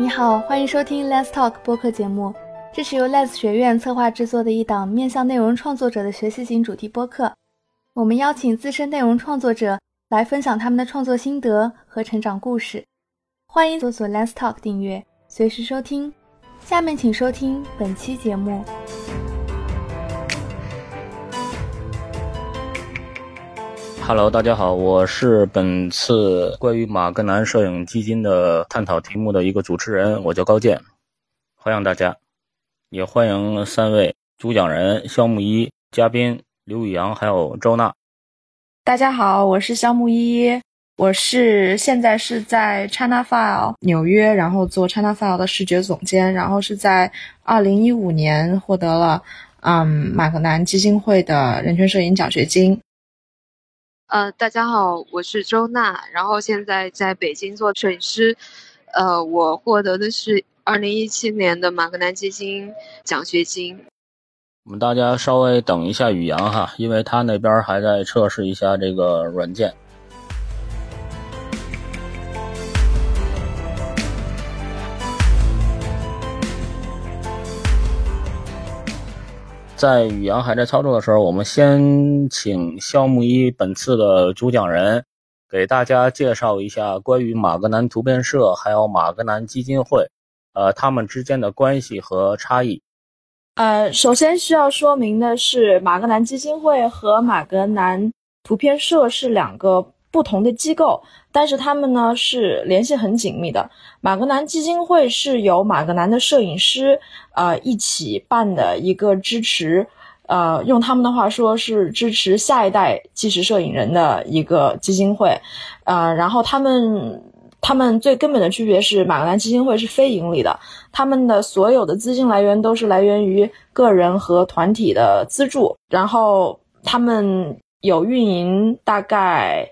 你好，欢迎收听 Let's Talk 播客节目。这是由 Let's 学院策划制作的一档面向内容创作者的学习型主题播客。我们邀请资深内容创作者来分享他们的创作心得和成长故事。欢迎搜索 Let's Talk 订阅，随时收听。下面请收听本期节目。Hello，大家好，我是本次关于马格南摄影基金的探讨题目的一个主持人，我叫高健，欢迎大家，也欢迎三位主讲人肖木一、嘉宾刘宇阳还有周娜。大家好，我是肖木一，我是现在是在 China File 纽约，然后做 China File 的视觉总监，然后是在二零一五年获得了嗯马格南基金会的人权摄影奖学金。呃，大家好，我是周娜，然后现在在北京做摄影师。呃，我获得的是二零一七年的马格南基金奖学金。我们大家稍微等一下宇阳哈，因为他那边还在测试一下这个软件。在宇阳还在操作的时候，我们先请肖木一本次的主讲人给大家介绍一下关于马格南图片社还有马格南基金会，呃，他们之间的关系和差异。呃，首先需要说明的是，马格南基金会和马格南图片社是两个。不同的机构，但是他们呢是联系很紧密的。马格南基金会是由马格南的摄影师呃一起办的一个支持，呃用他们的话说是支持下一代纪实摄影人的一个基金会，呃然后他们他们最根本的区别是马格南基金会是非盈利的，他们的所有的资金来源都是来源于个人和团体的资助，然后他们有运营大概。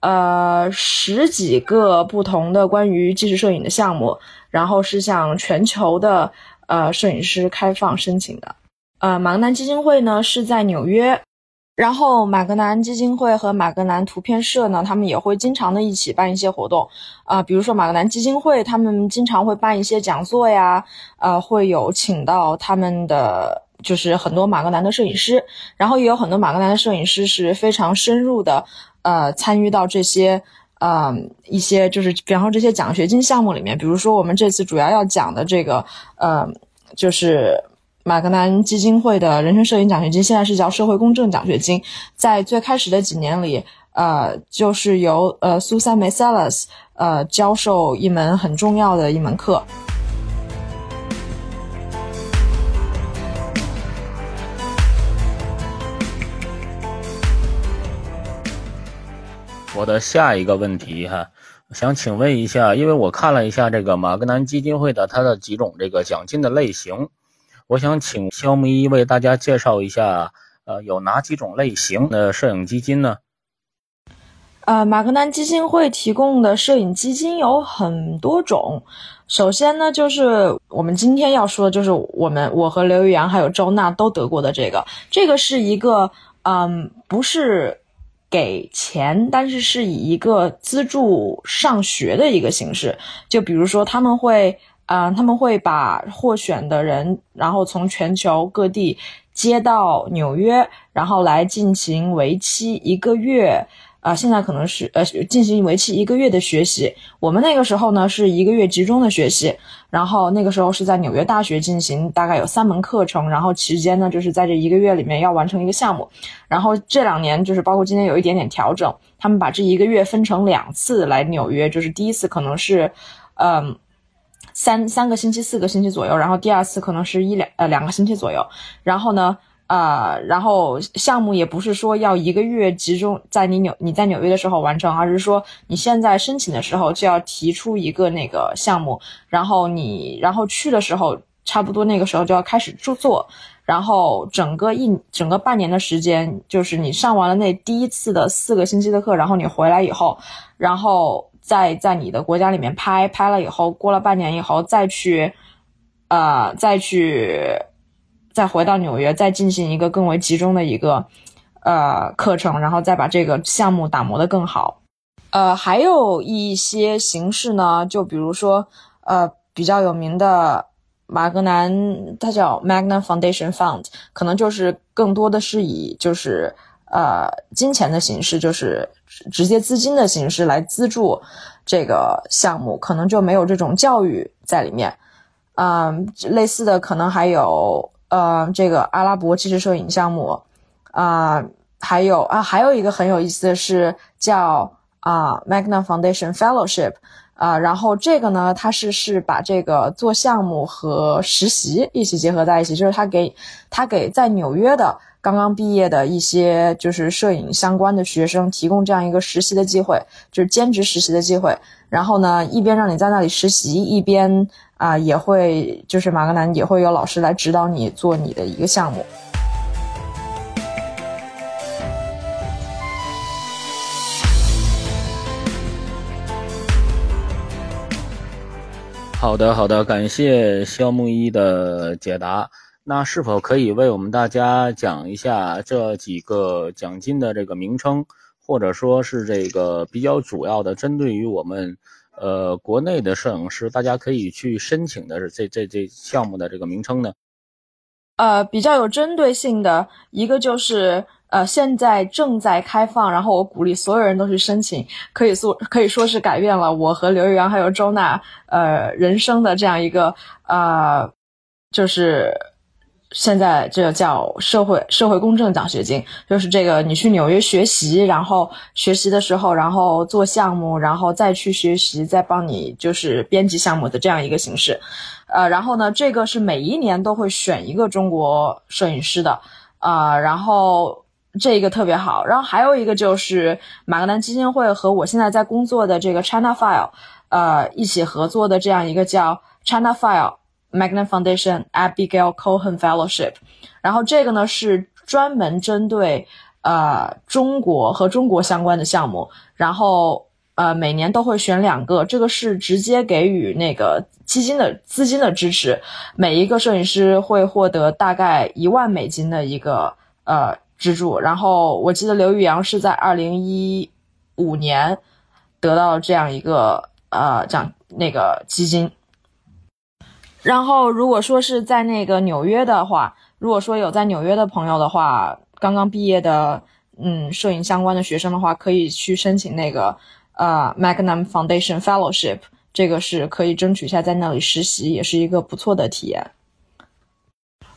呃，十几个不同的关于纪实摄影的项目，然后是向全球的呃摄影师开放申请的。呃，马格南基金会呢是在纽约，然后马格南基金会和马格南图片社呢，他们也会经常的一起办一些活动啊，比如说马格南基金会，他们经常会办一些讲座呀，呃，会有请到他们的就是很多马格南的摄影师，然后也有很多马格南的摄影师是非常深入的。呃，参与到这些呃一些就是，比方说这些奖学金项目里面，比如说我们这次主要要讲的这个呃，就是马格南基金会的人权摄影奖学金，现在是叫社会公正奖学金。在最开始的几年里，呃，就是由呃苏珊梅塞勒斯呃教授一门很重要的一门课。的下一个问题哈，想请问一下，因为我看了一下这个马格南基金会的它的几种这个奖金的类型，我想请肖木一为大家介绍一下，呃，有哪几种类型的摄影基金呢？呃，马格南基金会提供的摄影基金有很多种，首先呢，就是我们今天要说的就是我们我和刘玉阳还有周娜都得过的这个，这个是一个嗯，不是。给钱，但是是以一个资助上学的一个形式，就比如说他们会，啊，他们会把获选的人，然后从全球各地接到纽约，然后来进行为期一个月。啊，现在可能是呃进行为期一个月的学习。我们那个时候呢是一个月集中的学习，然后那个时候是在纽约大学进行，大概有三门课程，然后期间呢就是在这一个月里面要完成一个项目。然后这两年就是包括今天有一点点调整，他们把这一个月分成两次来纽约，就是第一次可能是，嗯，三三个星期、四个星期左右，然后第二次可能是一两呃两个星期左右，然后呢。呃，然后项目也不是说要一个月集中在你纽你在纽约的时候完成，而是说你现在申请的时候就要提出一个那个项目，然后你然后去的时候差不多那个时候就要开始著作，然后整个一整个半年的时间，就是你上完了那第一次的四个星期的课，然后你回来以后，然后再在你的国家里面拍拍了以后，过了半年以后再去，呃，再去。再回到纽约，再进行一个更为集中的一个呃课程，然后再把这个项目打磨的更好。呃，还有一些形式呢，就比如说呃，比较有名的马格南，它叫 Magna Foundation Fund，可能就是更多的是以就是呃金钱的形式，就是直接资金的形式来资助这个项目，可能就没有这种教育在里面。嗯，类似的可能还有呃这个阿拉伯纪实摄影项目，啊，还有啊还有一个很有意思的是叫啊 Magna Foundation Fellowship。啊，然后这个呢，他是是把这个做项目和实习一起结合在一起，就是他给他给在纽约的刚刚毕业的一些就是摄影相关的学生提供这样一个实习的机会，就是兼职实习的机会。然后呢，一边让你在那里实习，一边啊也会就是马格南也会有老师来指导你做你的一个项目。好的，好的，感谢肖木一的解答。那是否可以为我们大家讲一下这几个奖金的这个名称，或者说是这个比较主要的，针对于我们呃国内的摄影师，大家可以去申请的是这这这项目的这个名称呢？呃，比较有针对性的一个就是。呃，现在正在开放，然后我鼓励所有人都去申请，可以说可以说是改变了我和刘玉阳还有周娜呃人生的这样一个呃，就是现在这个叫社会社会公正奖学金，就是这个你去纽约学习，然后学习的时候，然后做项目，然后再去学习，再帮你就是编辑项目的这样一个形式，呃，然后呢，这个是每一年都会选一个中国摄影师的，啊，然后。这一个特别好，然后还有一个就是马格南基金会和我现在在工作的这个 China File，呃，一起合作的这样一个叫 China File Magna Foundation Abigail Cohen Fellowship，然后这个呢是专门针对呃中国和中国相关的项目，然后呃每年都会选两个，这个是直接给予那个基金的资金的支持，每一个摄影师会获得大概一万美金的一个呃。资助，然后我记得刘宇阳是在二零一五年得到这样一个呃奖那个基金。然后如果说是在那个纽约的话，如果说有在纽约的朋友的话，刚刚毕业的嗯摄影相关的学生的话，可以去申请那个呃 Magnum Foundation Fellowship，这个是可以争取一下在那里实习，也是一个不错的体验。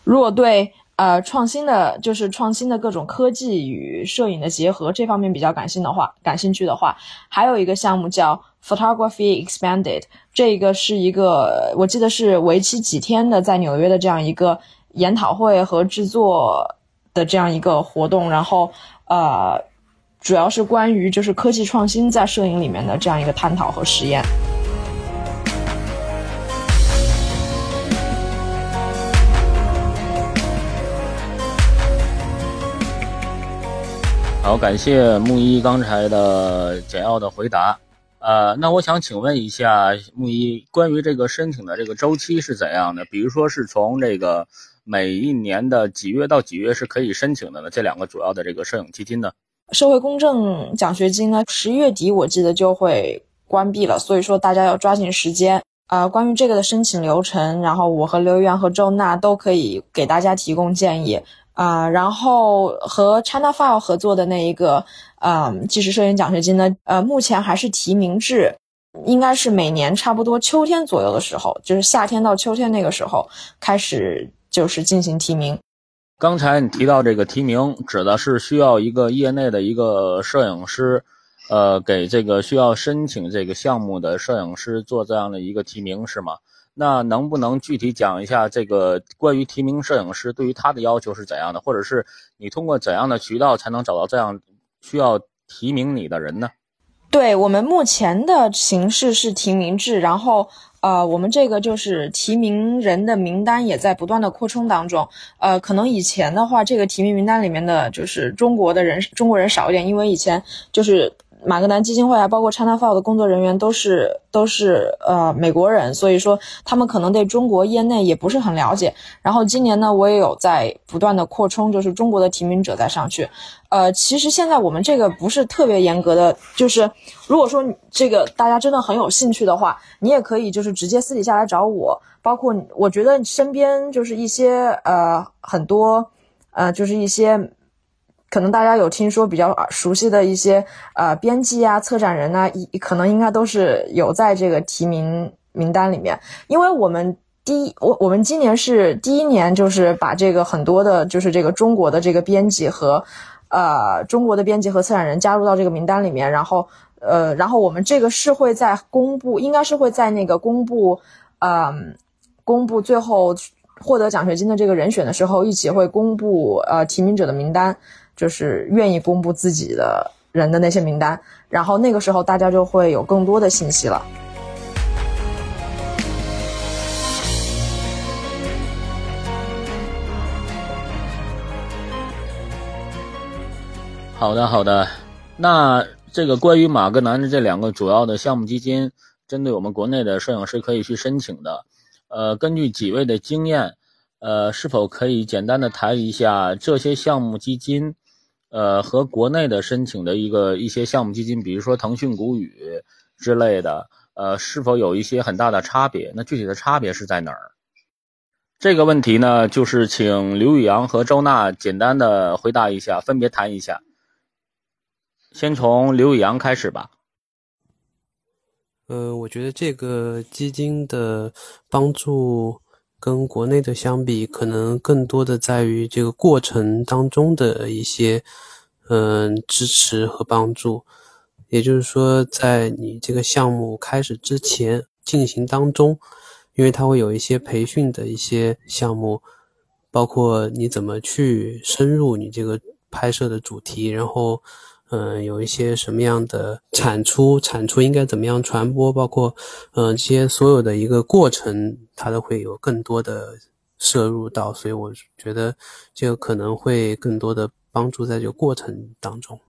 如果对。呃，创新的就是创新的各种科技与摄影的结合，这方面比较感兴的话，感兴趣的话，还有一个项目叫 Photography Expanded，这一个是一个我记得是为期几天的，在纽约的这样一个研讨会和制作的这样一个活动，然后呃，主要是关于就是科技创新在摄影里面的这样一个探讨和实验。好，感谢木一刚才的简要的回答。呃，那我想请问一下木一，关于这个申请的这个周期是怎样的？比如说是从这个每一年的几月到几月是可以申请的呢？这两个主要的这个摄影基金呢？社会公正奖学金呢，十一月底我记得就会关闭了，所以说大家要抓紧时间。啊，关于这个的申请流程，然后我和刘源和周娜都可以给大家提供建议。啊，然后和 China File 合作的那一个，嗯，纪实摄影奖学金呢，呃，目前还是提名制，应该是每年差不多秋天左右的时候，就是夏天到秋天那个时候开始就是进行提名。刚才你提到这个提名，指的是需要一个业内的一个摄影师，呃，给这个需要申请这个项目的摄影师做这样的一个提名，是吗？那能不能具体讲一下这个关于提名摄影师对于他的要求是怎样的，或者是你通过怎样的渠道才能找到这样需要提名你的人呢？对我们目前的形式是提名制，然后呃，我们这个就是提名人的名单也在不断的扩充当中。呃，可能以前的话，这个提名名单里面的就是中国的人，中国人少一点，因为以前就是马格南基金会啊，包括 China File 的工作人员都是都是呃美国人，所以说他们可能对中国业内也不是很了解。然后今年呢，我也有在不断的扩充，就是中国的提名者再上去。呃，其实现在我们这个不是特别严格的，就是如果说这个大家真的很有兴趣的话，你也可以就是直接私底下来找我。包括我觉得身边就是一些呃很多呃就是一些。可能大家有听说比较熟悉的一些呃编辑啊、策展人呐，一可能应该都是有在这个提名名单里面。因为我们第一，我我们今年是第一年，就是把这个很多的，就是这个中国的这个编辑和呃中国的编辑和策展人加入到这个名单里面。然后呃，然后我们这个是会在公布，应该是会在那个公布，嗯，公布最后获得奖学金的这个人选的时候，一起会公布呃提名者的名单。就是愿意公布自己的人的那些名单，然后那个时候大家就会有更多的信息了。好的，好的。那这个关于马格南的这两个主要的项目基金，针对我们国内的摄影师可以去申请的。呃，根据几位的经验，呃，是否可以简单的谈一下这些项目基金？呃，和国内的申请的一个一些项目基金，比如说腾讯谷雨之类的，呃，是否有一些很大的差别？那具体的差别是在哪儿？这个问题呢，就是请刘宇阳和周娜简单的回答一下，分别谈一下。先从刘宇阳开始吧。呃，我觉得这个基金的帮助。跟国内的相比，可能更多的在于这个过程当中的一些，嗯，支持和帮助。也就是说，在你这个项目开始之前进行当中，因为它会有一些培训的一些项目，包括你怎么去深入你这个拍摄的主题，然后。嗯，有一些什么样的产出，产出应该怎么样传播，包括，嗯，这些所有的一个过程，它都会有更多的摄入到，所以我觉得这个可能会更多的帮助在这个过程当中。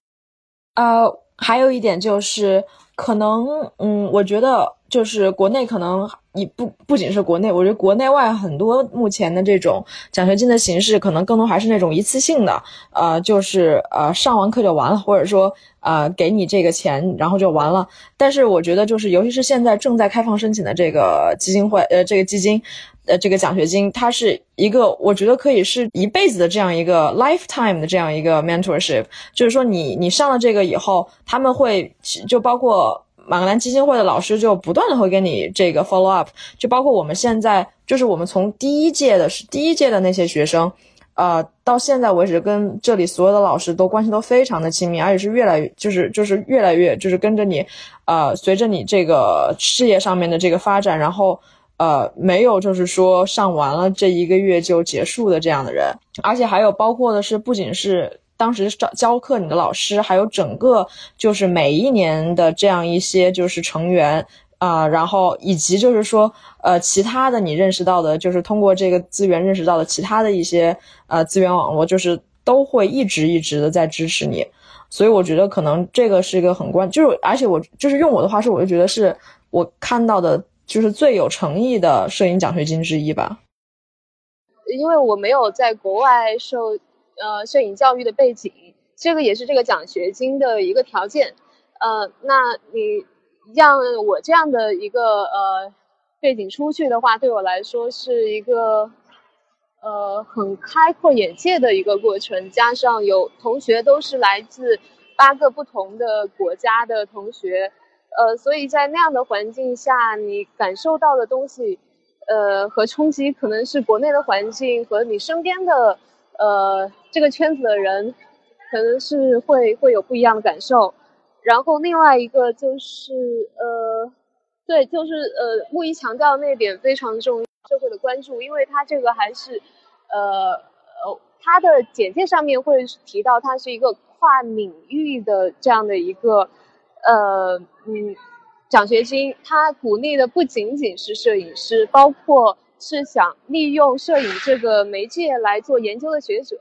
呃，还有一点就是，可能，嗯，我觉得就是国内可能。你不不仅是国内，我觉得国内外很多目前的这种奖学金的形式，可能更多还是那种一次性的，呃，就是呃上完课就完了，或者说呃给你这个钱然后就完了。但是我觉得就是，尤其是现在正在开放申请的这个基金会，呃，这个基金，呃，这个奖学金，它是一个我觉得可以是一辈子的这样一个 lifetime 的这样一个 mentorship，就是说你你上了这个以后，他们会就包括。马格南基金会的老师就不断的会跟你这个 follow up，就包括我们现在，就是我们从第一届的是第一届的那些学生，呃，到现在为止，跟这里所有的老师都关系都非常的亲密，而且是越来越，就是就是越来越，就是跟着你，呃，随着你这个事业上面的这个发展，然后，呃，没有就是说上完了这一个月就结束的这样的人，而且还有包括的是，不仅是。当时教教课你的老师，还有整个就是每一年的这样一些就是成员啊，然后以及就是说呃其他的你认识到的，就是通过这个资源认识到的其他的一些呃资源网络，就是都会一直一直的在支持你，所以我觉得可能这个是一个很关，就是而且我就是用我的话说，我就觉得是我看到的就是最有诚意的摄影奖学金之一吧，因为我没有在国外受。呃，摄影教育的背景，这个也是这个奖学金的一个条件。呃，那你让我这样的一个呃背景出去的话，对我来说是一个呃很开阔眼界的一个过程。加上有同学都是来自八个不同的国家的同学，呃，所以在那样的环境下，你感受到的东西，呃，和冲击可能是国内的环境和你身边的。呃，这个圈子的人可能是会会有不一样的感受，然后另外一个就是呃，对，就是呃，木一强调那点非常重要，社会的关注，因为他这个还是呃呃，他的简介上面会提到，它是一个跨领域的这样的一个呃嗯奖学金，它鼓励的不仅仅是摄影师，包括。是想利用摄影这个媒介来做研究的学者，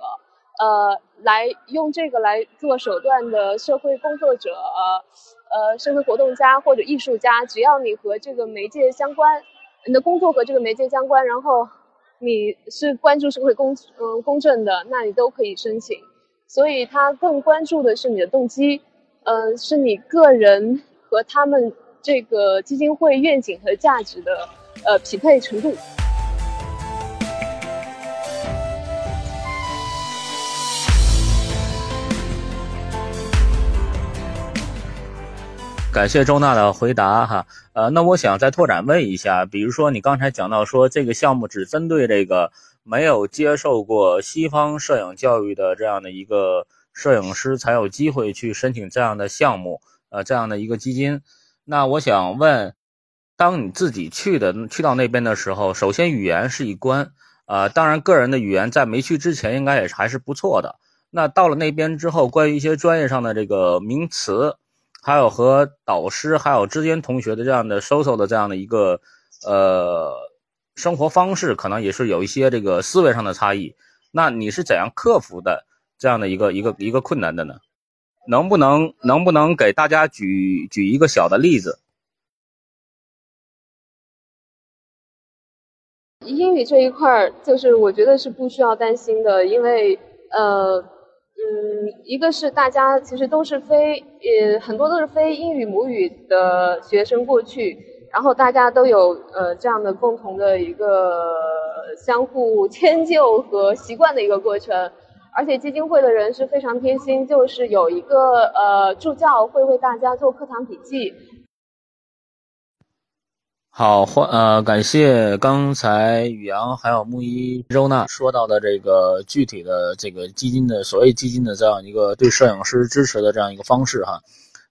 呃，来用这个来做手段的社会工作者，呃，社会活动家或者艺术家，只要你和这个媒介相关，你的工作和这个媒介相关，然后你是关注社会公嗯公正的，那你都可以申请。所以他更关注的是你的动机，嗯，是你个人和他们这个基金会愿景和价值的呃匹配程度。感谢周娜的回答哈，呃，那我想再拓展问一下，比如说你刚才讲到说这个项目只针对这个没有接受过西方摄影教育的这样的一个摄影师才有机会去申请这样的项目，呃，这样的一个基金。那我想问，当你自己去的去到那边的时候，首先语言是一关，啊，当然个人的语言在没去之前应该也是还是不错的。那到了那边之后，关于一些专业上的这个名词。还有和导师还有之间同学的这样的 social 的这样的一个呃生活方式，可能也是有一些这个思维上的差异。那你是怎样克服的这样的一个一个一个困难的呢？能不能能不能给大家举举一个小的例子？英语这一块儿，就是我觉得是不需要担心的，因为呃。嗯，一个是大家其实都是非呃很多都是非英语母语的学生过去，然后大家都有呃这样的共同的一个相互迁就和习惯的一个过程，而且基金会的人是非常贴心，就是有一个呃助教会为大家做课堂笔记。好，欢呃，感谢刚才宇阳还有木一周娜说到的这个具体的这个基金的所谓基金的这样一个对摄影师支持的这样一个方式哈。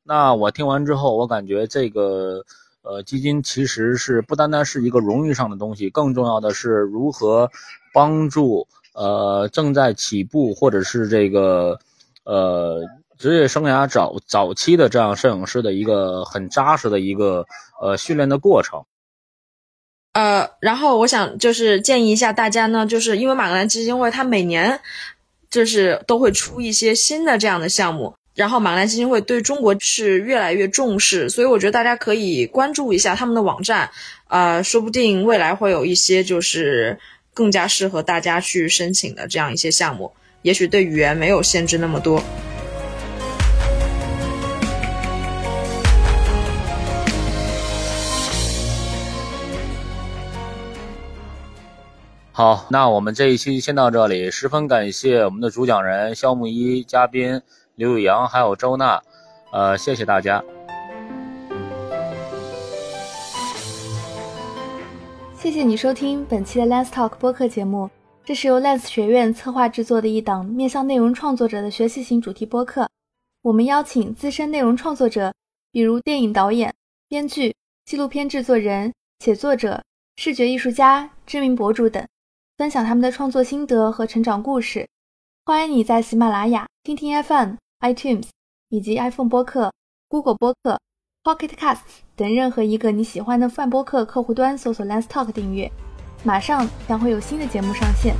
那我听完之后，我感觉这个呃基金其实是不单单是一个荣誉上的东西，更重要的是如何帮助呃正在起步或者是这个呃职业生涯早早期的这样摄影师的一个很扎实的一个呃训练的过程。呃，然后我想就是建议一下大家呢，就是因为马格兰基金会它每年就是都会出一些新的这样的项目，然后马格南基金会对中国是越来越重视，所以我觉得大家可以关注一下他们的网站，呃，说不定未来会有一些就是更加适合大家去申请的这样一些项目，也许对语言没有限制那么多。好，那我们这一期先到这里。十分感谢我们的主讲人肖木一、嘉宾刘宇阳还有周娜，呃，谢谢大家。谢谢你收听本期的 Let's Talk 播客节目，这是由 Let's 学院策划制作的一档面向内容创作者的学习型主题播客。我们邀请资深内容创作者，比如电影导演、编剧、纪录片制作人、写作者、视觉艺术家、知名博主等。分享他们的创作心得和成长故事。欢迎你在喜马拉雅、听听 FM、iTunes 以及 iPhone 播客、Google 播客、Pocket Cast 等任何一个你喜欢的泛播客客户端搜索 Let's Talk 订阅。马上将会有新的节目上线。